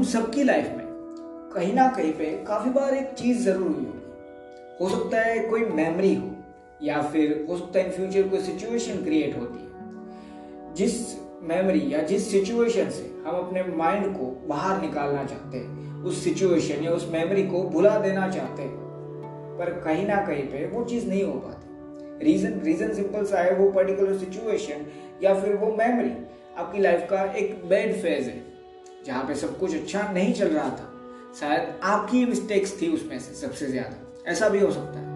हम सबकी लाइफ में कहीं ना कहीं पे काफ़ी बार एक चीज़ ज़रूर हुई होगी। हो सकता है कोई मेमोरी हो, या फिर हो सकता है इन फ्यूचर कोई सिचुएशन क्रिएट होती है। जिस मेमोरी या जिस सिचुएशन से हम अपने माइंड को बाहर निकालना चाहते हैं, उस सिचुएशन या उस मेमोरी को भुला देना चाहते हैं, पर कहीं ना कहीं पे वो चीज़ नहीं हो पाती। रीजन रीजन सिंपल सा है, वो पर्टिकुलर सिचुएशन या फिर वो मेमोरी आपकी लाइफ का एक बैड फ़ेज़ है। जहाँ पे सब कुछ अच्छा नहीं चल रहा था। शायद आपकी मिस्टेक्स थी उसमें से सबसे ज़्यादा। ऐसा भी हो सकता है।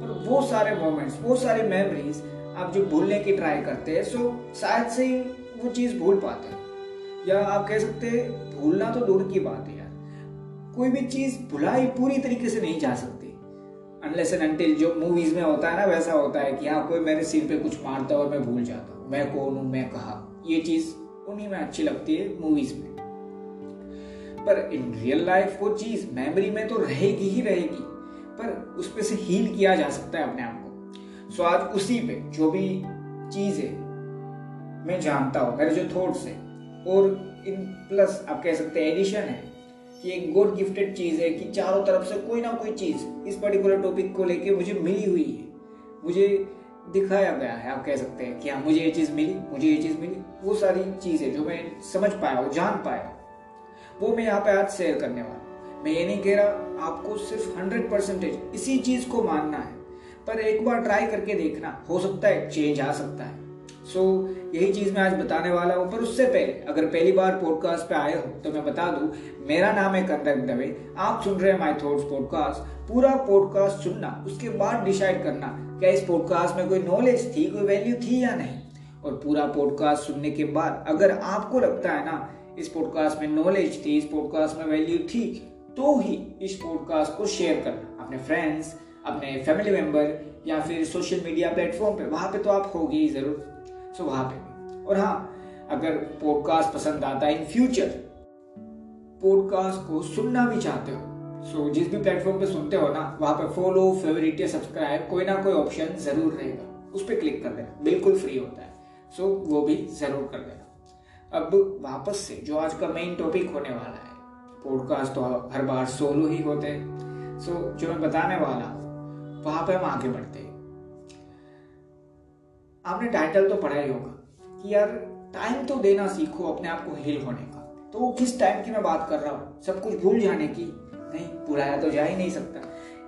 पर वो सारे मोमेंट्स वो सारी मेमोरीज आप जो भूलने की ट्राई करते हैं सो शायद से ही वो चीज़ भूल पाते हैं। या आप कह सकते हैं, भूलना तो दूर की बात है यार। कोई भी चीज़ भुलाई पूरी तरीके से नहीं जा सकती। अनलेस एंड अनटिल जो मूवीज़ में होता है ना, वैसा होता है कि हाँ कोई मेरे सिर पे कुछ मारता और मैं भूल जाता हूँ। मैं कौन हूँ? मैं कहा ये चीज़ उन्हीं में अच्छी लगती है मूवीज़ में। पर इन रियल लाइफ वो चीज़ मेमोरी में तो रहेगी ही रहेगी, पर उस पे से हील किया जा सकता है अपने आप को। सो आज उसी पे जो भी चीज़ है मैं जानता हूँ, मेरे जो थॉट्स है, और इन प्लस आप कह सकते हैं एडिशन है, कि एक गॉड गिफ्टेड चीज़ है कि चारों तरफ़ से कोई ना कोई चीज़ इस पर्टिकुलर टॉपिक को लेके मुझे मिली हुई है। मुझे दिखाया गया है, आप कह सकते हैं कि हाँ मुझे ये चीज़ मिली, मुझे ये चीज़ मिली, वो सारी चीज़ें जो मैं समझ पाया हूँ जान पाया वो मैं यहाँ पे आज शेयर करने वाला मैं ये नहीं कह रहा आपको सिर्फ़ हंड्रेड परसेंटेज इसी चीज़ को मानना है। पर एक बार ट्राई करके देखना हो सकता है चेंज आ सकता है। सो so, यही चीज़ मैं आज बताने वाला हूँ। पर उससे पहले अगर पहली बार पॉडकास्ट पे आए हो तो मैं बता दूँ मेरा नाम है कंदक दवे। आप सुन रहे हैं माई थॉट्स पॉडकास्ट पूरा पॉडकास्ट सुनना उसके बाद डिसाइड करना क्या इस पॉडकास्ट में कोई नॉलेज थी कोई वैल्यू थी या नहीं? और पूरा पॉडकास्ट सुनने के बाद अगर आपको लगता है ना इस पॉडकास्ट में नॉलेज थी इस पॉडकास्ट में वैल्यू थी तो ही इस पॉडकास्ट को शेयर करना। अपने फ्रेंड्स अपने फैमिली मेंबर या फिर सोशल मीडिया प्लेटफॉर्म पे वहाँ पे तो आप होगी ही ज़रूर। सो वहाँ पे और हाँ अगर पॉडकास्ट पसंद आता है इन फ्यूचर पॉडकास्ट को सुनना भी चाहते हो सो so, जिस भी प्लेटफॉर्म पे सुनते हो ना वहाँ पे फॉलो फेवरेट या सब्सक्राइब कोई ना कोई ऑप्शन ज़रूर रहेगा। उस पर क्लिक कर देना बिल्कुल फ्री होता है। सो so, वो भी ज़रूर कर देना। अब वापस से जो आज का मेन टॉपिक होने वाला है पॉडकास्ट तो हर बार सोलो ही होते हैं। सो so, जो मैं बताने वाला हूँ वहाँ पे हम आगे बढ़ते हैं। आपने टाइटल तो पढ़ा ही होगा कि यार टाइम तो देना सीखो अपने आप को हील होने का। तो किस टाइम की मैं बात कर रहा हूँ? सब कुछ भूल जाने की। नहीं भुलाया तो जा ही नहीं सकता।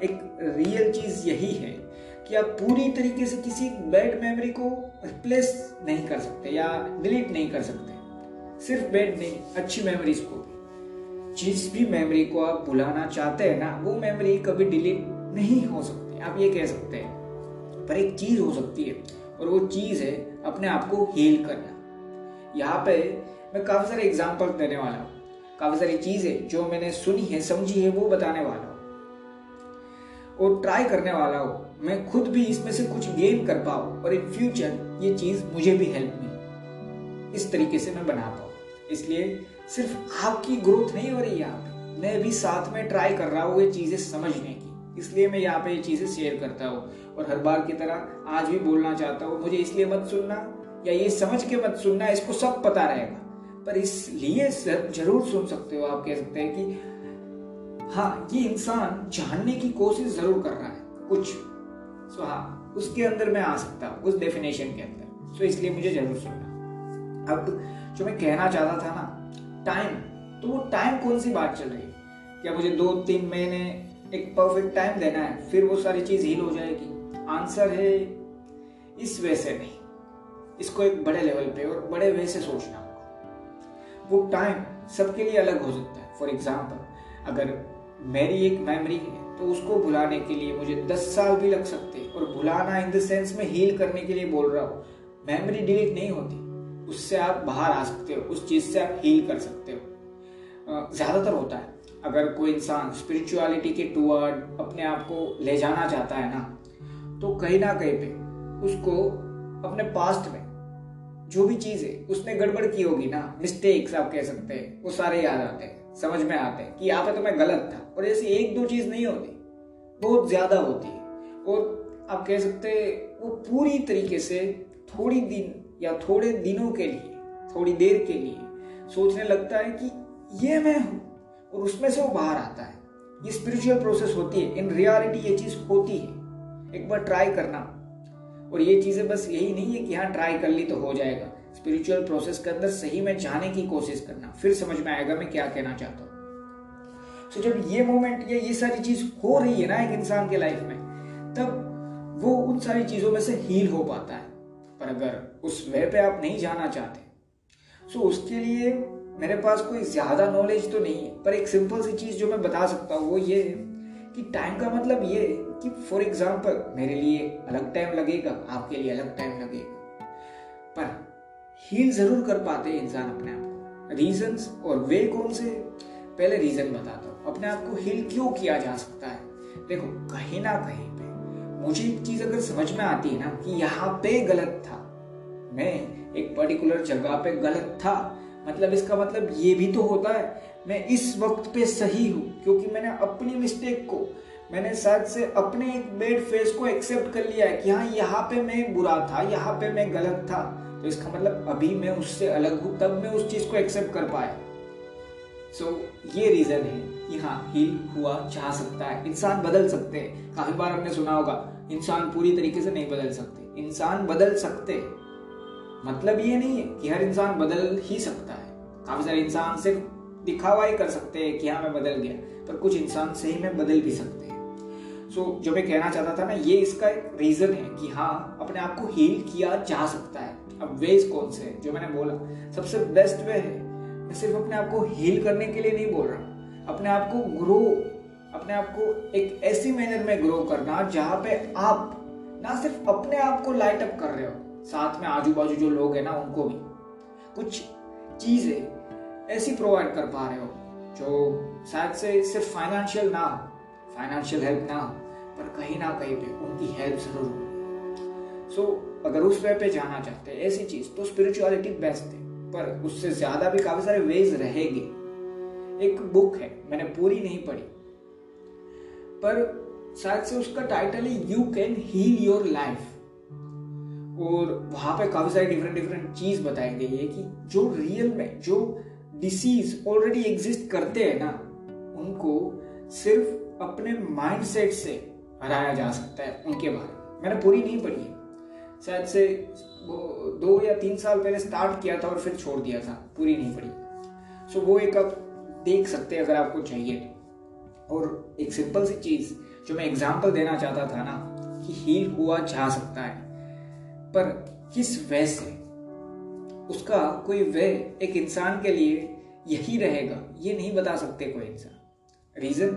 एक रियल चीज़ यही है कि आप पूरी तरीके से किसी बैड मेमोरी को रिप्लेस नहीं कर सकते या डिलीट नहीं कर सकते। सिर्फ़ बैड नहीं, अच्छी मेमोरीज को भी। जिस भी मेमोरी को आप भुलाना चाहते हैं ना, वो मेमोरी कभी डिलीट नहीं हो सकती, आप ये कह सकते हैं। पर एक चीज़ हो सकती है, और वो चीज़ है अपने आप को हील करना। यहाँ पे मैं काफ़ी सारे एग्ज़ाम्पल देने वाला हूँ। काफ़ी सारी चीज़ें जो मैंने सुनी है, समझी है, वो बताने वाला हूँ। और ट्राई करने वाला हूँ, मैं खुद भी इसमें से कुछ गेन कर पाऊँ, और इन फ्यूचर ये चीज़ मुझे भी हेल्प मिले। इस तरीके से मैं बना पाऊँ इसलिए सिर्फ़ आपकी ग्रोथ नहीं हो रही है यहाँ पे। मैं भी साथ में ट्राई कर रहा हूँ ये चीज़ें समझने की। इसलिए मैं यहाँ पे ये चीज़ें शेयर करता हूँ। और हर बार की तरह आज भी बोलना चाहता हूँ, मुझे इसलिए मत सुनना या ये समझ के मत सुनना, इसको सब पता रहेगा। पर इसलिए ज़रूर सुन सकते हो, आप कह सकते हैं कि हाँ ये इंसान जानने की कोशिश ज़रूर कर रहा है। कुछ। सो हाँ उसके अंदर मैं आ सकता हूँ उस डेफिनेशन के अंदर। सो इसलिए मुझे ज़रूर सुनना। अब जो मैं कहना चाहता था ना टाइम तो वो टाइम कौन सी बात चल रही? है क्या मुझे दो तीन महीने एक परफेक्ट टाइम देना है, फिर वो सारी चीज़ हील हो जाएगी? आंसर है, इस वे से नहीं। इसको एक बड़े लेवल पे और बड़े वे से सोचना होगा। वो टाइम सबके लिए अलग हो सकता है। फॉर एग्ज़ाम्पल अगर मेरी एक मेमोरी है तो उसको भुलाने के लिए मुझे दस साल भी लग सकते और भुलाना इन द सेंस में हील करने के लिए बोल रहा हूँ। मेमोरी डिलीट नहीं होती। उससे आप बाहर आ सकते हो, उस चीज़ से आप हील कर सकते हो। ज़्यादातर होता है। अगर कोई इंसान स्पिरिचुअलिटी के टूवर्ड अपने आप को ले जाना चाहता है ना तो कहीं ना कहीं पे उसको अपने पास्ट में जो भी चीज़ है, उसने गड़बड़ की होगी ना मिस्टेक्स आप कह सकते हैं, वो सारे याद आते हैं, समझ में आते हैं कि यहाँ पे तो मैं गलत था। और ऐसी एक दो चीज़ नहीं होती, बहुत ज़्यादा होती है। और आप कह सकते हैं, वो पूरी तरीके से थोड़ी दिन या थोड़े दिनों के लिए थोड़ी देर के लिए सोचने लगता है कि ये मैं हूँ और उसमें से वो बाहर आता है। ये स्पिरिचुअल प्रोसेस होती है। इन रियलिटी ये चीज़ होती है। एक बार ट्राई करना। और ये चीज़ें बस यही नहीं है कि हाँ ट्राई कर ली तो हो जाएगा। स्पिरिचुअल प्रोसेस के अंदर सही में जाने की कोशिश करना। फिर समझ में आएगा मैं क्या कहना चाहता हूँ। सो so, जब ये मोमेंट या ये सारी चीज़ हो रही है ना एक इंसान के लाइफ में तब वो उन सारी चीज़ों में से हील हो पाता है। पर अगर उस वे पे आप नहीं जाना चाहते। सो so, उसके लिए मेरे पास कोई ज़्यादा नॉलेज तो नहीं है। पर एक सिंपल सी चीज़ जो मैं बता सकता हूँ वो ये है कि टाइम का मतलब ये है कि फॉर एग्ज़ाम्पल मेरे लिए अलग टाइम लगेगा आपके लिए अलग टाइम लगेगा। पर हील ज़रूर कर पाते हैं इंसान अपने आप को। रीजन और वे कौन से पहले रीजन बताता हूँ। अपने आप को हील क्यों किया जा सकता है? देखो कहीं ना कहीं पे मुझे एक चीज़ अगर समझ में आती है ना कि यहाँ पे गलत था मैं एक पर्टिकुलर जगह पे गलत था। मतलब इसका मतलब ये भी तो होता है मैं इस वक्त पे सही हूँ क्योंकि मैंने अपनी मिस्टेक को मैंने शायद से अपने एक बेड फेस को एक्सेप्ट कर लिया है कि हाँ यहाँ पे मैं बुरा था यहाँ पे मैं गलत था। तो इसका मतलब अभी मैं उससे अलग हूँ तब मैं उस चीज़ को एक्सेप्ट कर पाया। सो so, ये रीजन है कि हाँ हील हुआ जा सकता है। इंसान बदल सकते हैं। काफ़ी बार हमने सुना होगा इंसान पूरी तरीके से नहीं बदल सकते। इंसान बदल सकते मतलब ये नहीं है कि हर इंसान बदल ही सकता है। काफ़ी सारे इंसान सिर्फ़ दिखावा ही कर सकते हैं कि हाँ मैं बदल गया पर कुछ इंसान सही में बदल भी सकते हैं। सो so, जो मैं कहना चाहता था ना ये इसका एक रीजन है कि हाँ अपने आप को हील किया जा सकता है। अब वेज कौन से है? जो मैंने बोला सबसे बेस्ट वे है मैं सिर्फ़ अपने आप को हील करने के लिए नहीं बोल रहा अपने आप को ग्रो अपने आप को एक ऐसी मैनर में ग्रो करना जहाँ पे आप ना सिर्फ़ अपने आप को लाइट अप कर रहे हो साथ में आजू बाजू जो लोग हैं ना, उनको भी। कुछ चीज़ें ऐसी प्रोवाइड कर पा रहे हो, जो शायद से सिर्फ़ फाइनेंशियल ना हो फाइनेंशियल हेल्प ना हो, पर कहीं ना कहीं पे उनकी हेल्प ज़रूर हो। सो अगर उस वे पे जाना चाहते हैं, ऐसी चीज़ तो स्पिरिचुअलिटी बेस्ट है, पर उससे ज़्यादा भी काफ़ी सारे वेज रहेंगे। एक बुक है, मैंने पूरी नहीं पढ़ी, पर शायद से उसका टाइटल है you can heal your life और वहाँ पे काफ़ी सारी डिफरेंट डिफरेंट चीज़ बताई गई है कि जो रियल में, जो डिसीज ऑलरेडी एग्जिस्ट करते हैं ना, उनको सिर्फ़ अपने माइंडसेट से हराया जा सकता है उनके बारे में। मैंने पूरी नहीं पढ़ी है। शायद से वो दो या तीन साल पहले स्टार्ट किया था और फिर छोड़ दिया था। पूरी नहीं पढ़ी। सो वो एक आप देख सकते हैं अगर आपको चाहिए। और एक सिंपल सी चीज़, जो मैं एग्जांपल देना चाहता था ना, कि हील हुआ जा सकता है। पर किस वे से? उसका कोई वे एक इंसान के लिए यही रहेगा, ये नहीं बता सकते कोई इंसान। रीजन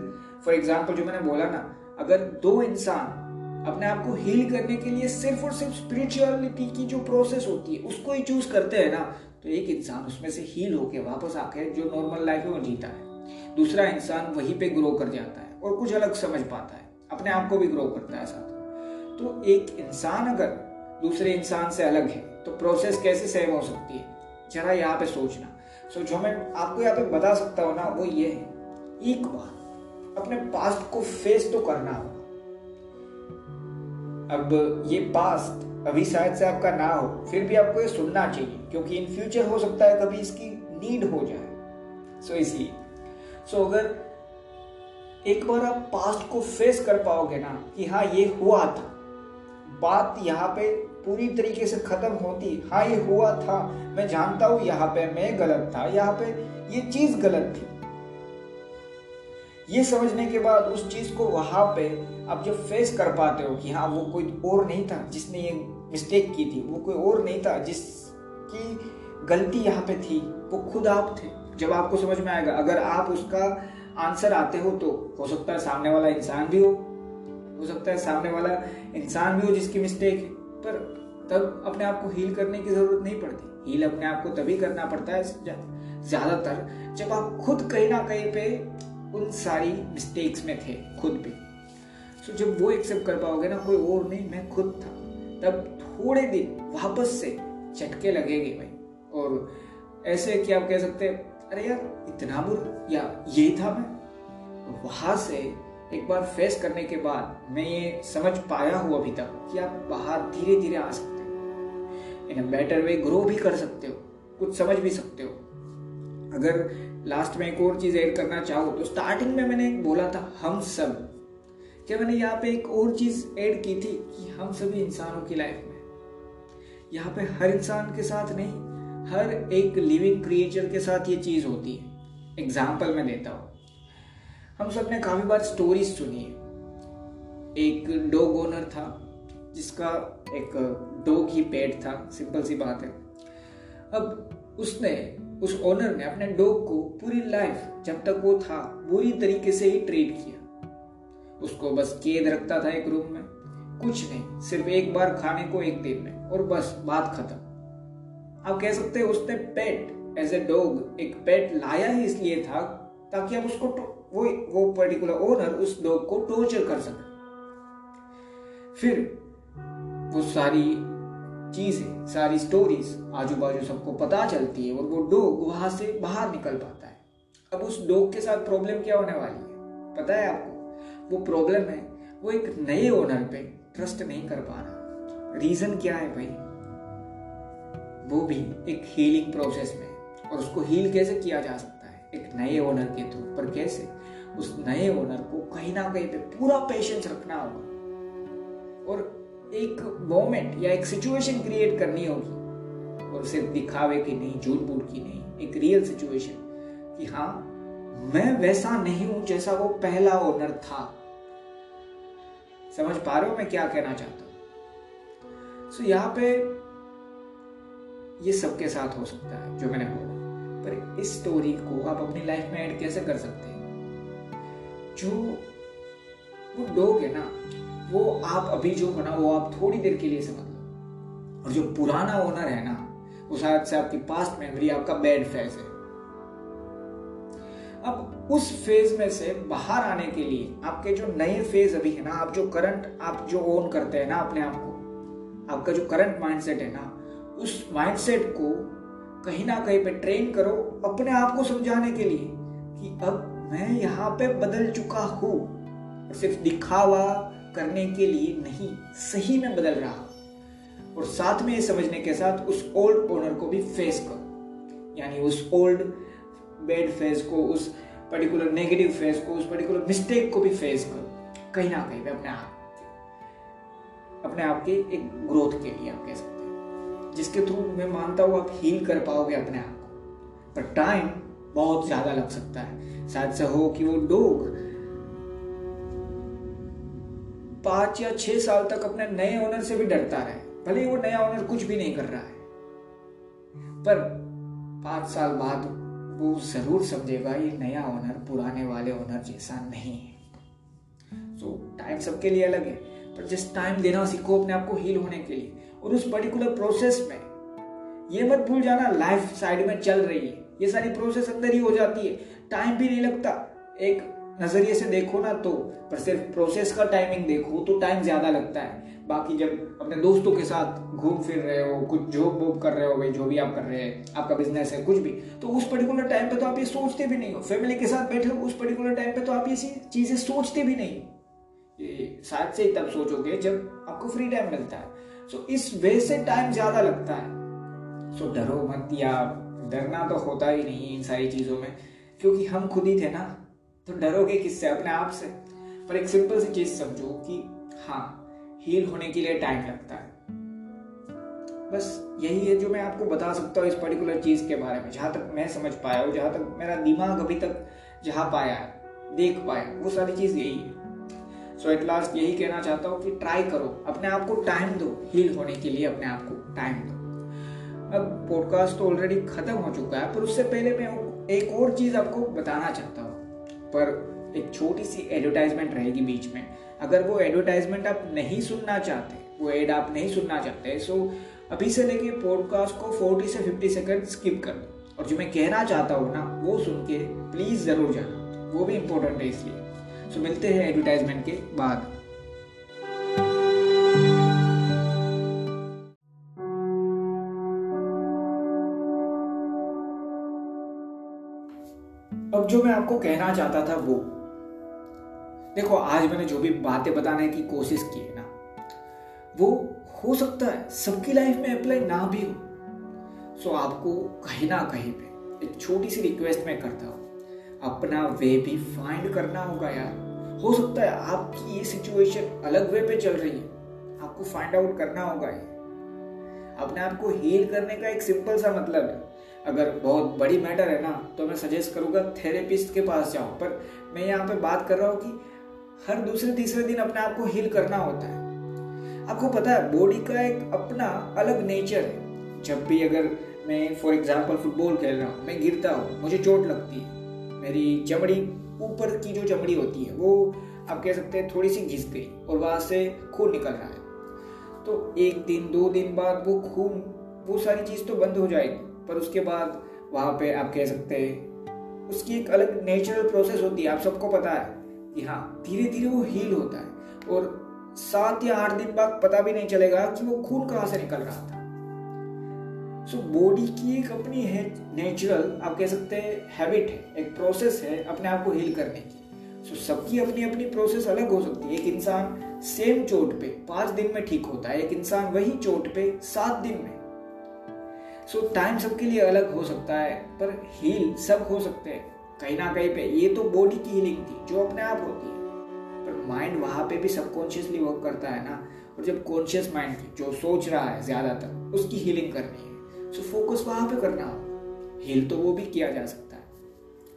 फॉर एग्ज़ाम्पल जो मैंने बोला ना, अगर दो इंसान अपने आप को हील करने के लिए सिर्फ़ और सिर्फ़ स्पिरिचुअलिटी की जो प्रोसेस होती है, उसको ही चूज़ करते हैं ना तो एक इंसान उसमें से हील होके वापस आके जो नॉर्मल लाइफ है, वो जीता है। दूसरा इंसान वहीं पे ग्रो कर जाता है और कुछ अलग समझ पाता है, अपने आप को भी ग्रो करता है साथ। तो एक इंसान अगर दूसरे इंसान से अलग है। तो प्रोसेस कैसे सेम हो सकती है? जरा यहाँ पे सोचना। सो जो मैं आपको यहाँ पे बता सकता हूँ ना, वो ये है। एक बार अपने पास्ट को फेस तो करना होगा। अब ये पास्ट अभी शायद से आपका ना हो, फिर भी आपको ये सुनना चाहिए, क्योंकि इन फ्यूचर हो सकता है कभी इसकी नीड हो जाए। सो इसलिए। सो अगर एक बार आप पास्ट को फेस कर पाओगे ना, कि हाँ ये हुआ था। बात यहाँ पे पूरी तरीके से खत्म होती। हाँ ये हुआ था। मैं जानता हूँ यहाँ पे मैं गलत था। यहाँ पे ये चीज़ गलत थी। ये समझने के बाद उस चीज़ को वहाँ पे आप जब फेस कर पाते हो कि हाँ वो कोई और नहीं था जिसने ये मिस्टेक की थी, वो कोई और नहीं था जिसकी गलती यहाँ पे थी, वो खुद आप थे। जब आपको समझ में आएगा, अगर आप उसका आंसर आते हो तो हो सकता है सामने वाला इंसान भी हो हो सकता है सामने वाला इंसान भी हो जिसकी मिस्टेक है। पर तब अपने आप को हील करने की ज़रूरत नहीं पड़ती। हील अपने आप को तभी करना पड़ता है ज़्यादातर जब आप खुद कहीं ना कहीं पे उन सारी मिस्टेक्स में थे, खुद भी सो जब वो एक्सेप्ट कर पाओगे ना, कोई और नहीं, मैं खुद था। तब थोड़े दिन वापस से चटके लगेंगे भाई। और ऐसे कि आप कह सकते हैं, अरे यार, इतना बुरा, या यही था मैं? वहाँ से एक बार फेस करने के बाद मैं ये समझ पाया हूँ अभी तक कि आप बाहर धीरे धीरे आ सकते हो। इन बेटर वे ग्रो भी कर सकते हो, कुछ समझ भी सकते हो। अगर लास्ट में एक और चीज़ ऐड करना चाहो तो स्टार्टिंग में मैंने बोला था, हम सब। क्या मैंने यहाँ पे एक और चीज़ ऐड की थी कि हम सभी इंसानों की लाइफ में? यहाँ पे हर इंसान के साथ नहीं, हर एक लिविंग क्रिएचर के साथ ये चीज़ होती है। एग्ज़ाम्पल मैं देता हूँ। हम सबने काफ़ी बार स्टोरीज सुनी है। एक डॉग ओनर था, जिसका एक डॉग ही पेट था सिंपल सी बात है। अब उसने, उस ओनर ने अपने डॉग को पूरी लाइफ जब तक वो था, बुरी तरीके से ही ट्रीट किया। उसको बस कैद रखता था एक रूम में। कुछ नहीं, सिर्फ़ एक बार खाने को एक दिन में, और बस बात खत्म। आप कह सकते हैं उसने पेट एज ए डॉग एक पेट लाया ही इसलिए था, ताकि आप उसको वो वो पर्टिकुलर ओनर उस डॉग को टॉर्चर कर सके। फिर वो सारी चीज़ें, सारी स्टोरीज आजू बाजू सबको पता चलती है और वो डॉग वहाँ से बाहर निकल पाता है। अब उस डॉग के साथ प्रॉब्लम क्या होने वाली है? पता है आपको? वो प्रॉब्लम है, वो एक नए ओनर पे ट्रस्ट नहीं कर पा रहा। रीजन क्या है भाई? वो भी एक हीलिंग प्रोसेस में और उसको हील कैसे किया जा सकता एक नए ओनर के थ्रू पर कैसे? उस नए ओनर को कहीं ना कहीं पे पूरा पेशेंस रखना होगा। और एक मोमेंट या एक सिचुएशन क्रिएट करनी होगी। और सिर्फ़ दिखावे की नहीं झूठ बूट की नहीं एक रियल सिचुएशन कि हाँ मैं वैसा नहीं हूँ जैसा वो पहला ओनर था। समझ पा रहे हो मैं क्या कहना चाहता हूँ? So, यहाँ पे ये सबके साथ हो सकता है जो मैंने बोला। पर इस स्टोरी को आप अपनी लाइफ में ऐड कैसे कर सकते हैं? जो वो डॉग है ना, वो आप अभी जो हो ना वो आप थोड़ी देर के लिए समझ लो। और जो पुराना ओनर है ना, वो शायद से आपकी पास्ट मेमोरी आपका बैड फ़ेज़ है। अब उस फ़ेज़ में से बाहर आने के लिए, आपके जो नए फ़ेज़ अभी है ना, आप जो करंट आप जो ओन करते हैं ना अपने आप को, आपका जो करंट माइंडसेट है ना, उस माइंडसेट को कहीं ना कहीं पे ट्रेन करो अपने आप को समझाने के लिए कि अब मैं यहाँ पे बदल चुका हूँ। सिर्फ़ दिखावा करने के लिए नहीं, सही में बदल रहा। और साथ में ये समझने के साथ उस ओल्ड ओनर को भी फेस करो। यानी उस ओल्ड बैड फेस को, उस पर्टिकुलर नेगेटिव फेस को, उस पर्टिकुलर मिस्टेक को भी फेस करो। कहीं ना कहीं अपने आप अपने आप के एक ग्रोथ के लिए आप कह सकते जिसके थ्रू मैं मानता हूँ आप हील कर पाओगे अपने आप को। पर टाइम बहुत ज़्यादा लग सकता है। शायद से हो कि वो डोग पाँच या छह साल तक अपने नए ओनर से भी डरता रहे। भले ही वो नया ओनर कुछ भी नहीं कर रहा है। पर पाँच साल बाद वो ज़रूर समझेगा, ये नया ओनर पुराने वाले ओनर जैसा नहीं है। सो टाइम सबके लिए अलग है। पर जस्ट टाइम देना सीखो अपने आप को हील होने के लिए। और उस पर्टिकुलर प्रोसेस में, ये मत भूल जाना लाइफ साइड में चल रही है। ये सारी प्रोसेस अंदर ही हो जाती है। टाइम भी नहीं लगता। एक नज़रिए से देखो ना तो पर सिर्फ़ प्रोसेस का टाइमिंग देखो तो टाइम ज़्यादा लगता है। बाकी जब अपने दोस्तों के साथ घूम फिर रहे हो, कुछ जॉब वॉब कर रहे हो, भाई, जो भी आप कर रहे हैं, आपका बिज़नेस है, कुछ भी तो उस पर्टिकुलर टाइम पे तो आप ये सोचते भी नहीं हो। फैमिली के साथ बैठे हो, उस पर्टिकुलर टाइम पे तो आप ये चीज़ें सोचते भी नहीं। ये शायद से ही तब सोचोगे जब आपको फ्री टाइम मिलता है। सो इस वे से टाइम ज़्यादा लगता है। सो डरो मत या डरना तो होता ही नहीं इन सारी चीज़ों में। क्योंकि हम खुद ही थे ना तो डरोगे किससे? अपने आप से। पर एक सिंपल सी चीज़ समझो कि हाँ हील होने के लिए टाइम लगता है। बस यही है जो मैं आपको बता सकता हूँ इस पर्टिकुलर चीज़ के बारे में। जहाँ तक मैं समझ पाया हूँ, जहाँ तक मेरा दिमाग अभी तक जहाँ पाया है, देख पाया वो सारी चीज़ यही है। सो एट लास्ट यही कहना चाहता हूँ कि ट्राई करो। अपने आप को टाइम दो हील होने के लिए अपने आप को टाइम दो। अब पॉडकास्ट तो ऑलरेडी खत्म हो चुका है, पर उससे पहले मैं एक और चीज़ आपको बताना चाहता हूँ। पर एक छोटी सी एडवर्टाइजमेंट रहेगी बीच में। अगर वो एडवर्टाइजमेंट आप नहीं सुनना चाहते, वो एड आप नहीं सुनना चाहते सो अभी से लेके पॉडकास्ट को 40 से 50 सेकंड स्किप कर दो। और जो मैं कहना चाहता हूँ ना, वो सुन के प्लीज़ ज़रूर जाना। वो भी इम्पोर्टेंट है इसलिए। सो मिलते हैं एडवर्टाइजमेंट के बाद. अब जो मैं आपको कहना चाहता था वो. देखो, आज मैंने जो भी बातें बताने की कोशिश की है ना, वो हो सकता है सबकी लाइफ में अप्लाई ना भी हो. सो आपको कहीं ना कहीं पे एक छोटी सी रिक्वेस्ट मैं करता हूँ. अपना वे भी फाइंड करना होगा यार. हो सकता है आपकी ये सिचुएशन अलग वे पे चल रही है। आपको फाइंड आउट करना होगा ये। अपने आप को हील करने का एक सिंपल सा मतलब है। अगर बहुत बड़ी मैटर है ना तो मैं सजेस्ट करूँगा थेरेपिस्ट के पास जाओ। पर मैं यहाँ पे बात कर रहा हूँ कि हर दूसरे तीसरे दिन अपने आप को हील करना होता है। आपको पता है बॉडी का एक अपना अलग नेचर है। जब भी अगर मैं फॉर एग्ज़ाम्पल फुटबॉल खेल रहा हूँ, मैं गिरता हूँ, मुझे चोट लगती है, मेरी चमड़ी ऊपर की जो चमड़ी होती है, वो आप कह सकते हैं थोड़ी सी घिस गई और वहाँ से खून निकल रहा है। तो एक दिन, दो दिन बाद वो खून, वो सारी चीज़ तो बंद हो जाएगी, पर उसके बाद वहाँ पे आप कह सकते हैं उसकी एक अलग नेचुरल प्रोसेस होती है। आप सबको पता है कि हाँ धीरे धीरे वो हील होता है और सात या आठ दिन बाद पता भी नहीं चलेगा कि वो खून कहाँ से निकल रहा था। सो so, बॉडी की एक अपनी है नेचुरल आप कह सकते हैं हैबिट है एक प्रोसेस है अपने आप को हील करने की। सो so, सबकी अपनी अपनी प्रोसेस अलग हो सकती है। एक इंसान सेम चोट पे पाँच दिन में ठीक होता है एक इंसान वही चोट पे सात दिन में। सो so, टाइम सबके लिए अलग हो सकता है पर हील सब हो सकते हैं कहीं ना कहीं पे। ये तो बॉडी की हीलिंग थी जो अपने आप होती है। पर माइंड वहाँ पे भी सबकॉन्शियसली वर्क करता है ना और जब कॉन्शियस माइंड जो सोच रहा है ज़्यादातर उसकी हीलिंग करनी है। सो फोकस वहाँ पे करना। हो हील तो वो भी किया जा सकता है।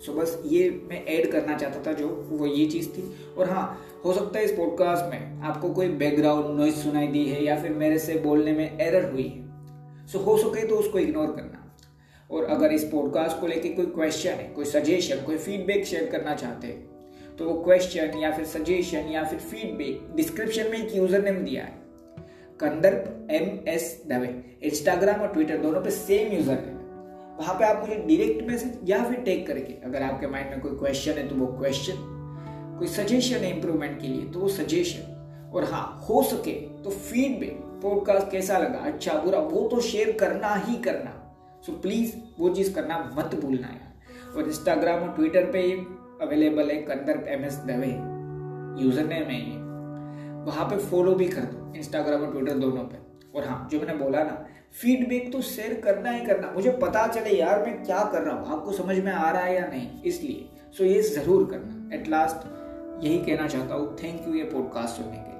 सो बस ये मैं ऐड करना चाहता था जो वो ये चीज़ थी। और हाँ हो सकता है इस पॉडकास्ट में आपको कोई बैकग्राउंड नॉइज़ सुनाई दी है या फिर मेरे से बोलने में एरर हुई है। सो हो सके तो उसको इग्नोर करना। और अगर इस पॉडकास्ट को लेके कोई क्वेश्चन है, कोई सजेशन कोई फीडबैक शेयर करना चाहते हैं तो वो क्वेश्चन या फिर सजेशन या फिर फीडबैक डिस्क्रिप्शन में एक यूज़र नेम दिया है। Kandarp M S Dave, Instagram और ट्विटर, दोनों पे सेम यूज़र है। वहाँ पे आप मुझे डायरेक्ट मैसेज या फिर टेक करके अगर आपके माइंड में कोई क्वेश्चन है तो वो क्वेश्चन कोई सजेशन है इंप्रूवमेंट के लिए तो वो सजेशन और हाँ हो सके तो फीडबैक पॉडकास्ट कैसा लगा अच्छा बुरा, वो तो शेयर करना ही करना। सो प्लीज़ वो चीज़ करना मत भूलना यार। और इंस्टाग्राम और ट्विटर पे अवेलेबल है Kandarp M S Dave. User name है ये। वहाँ पे फॉलो भी कर दो इंस्टाग्राम और ट्विटर दोनों पे। और हाँ जो मैंने बोला ना फीडबैक तो शेयर करना ही करना। मुझे पता चले यार मैं क्या कर रहा हूँ, आपको समझ में आ रहा है या नहीं, इसलिए। सो ये ज़रूर करना। एट लास्ट यही कहना चाहता हूँ थैंक यू ये पॉडकास्ट सुनने के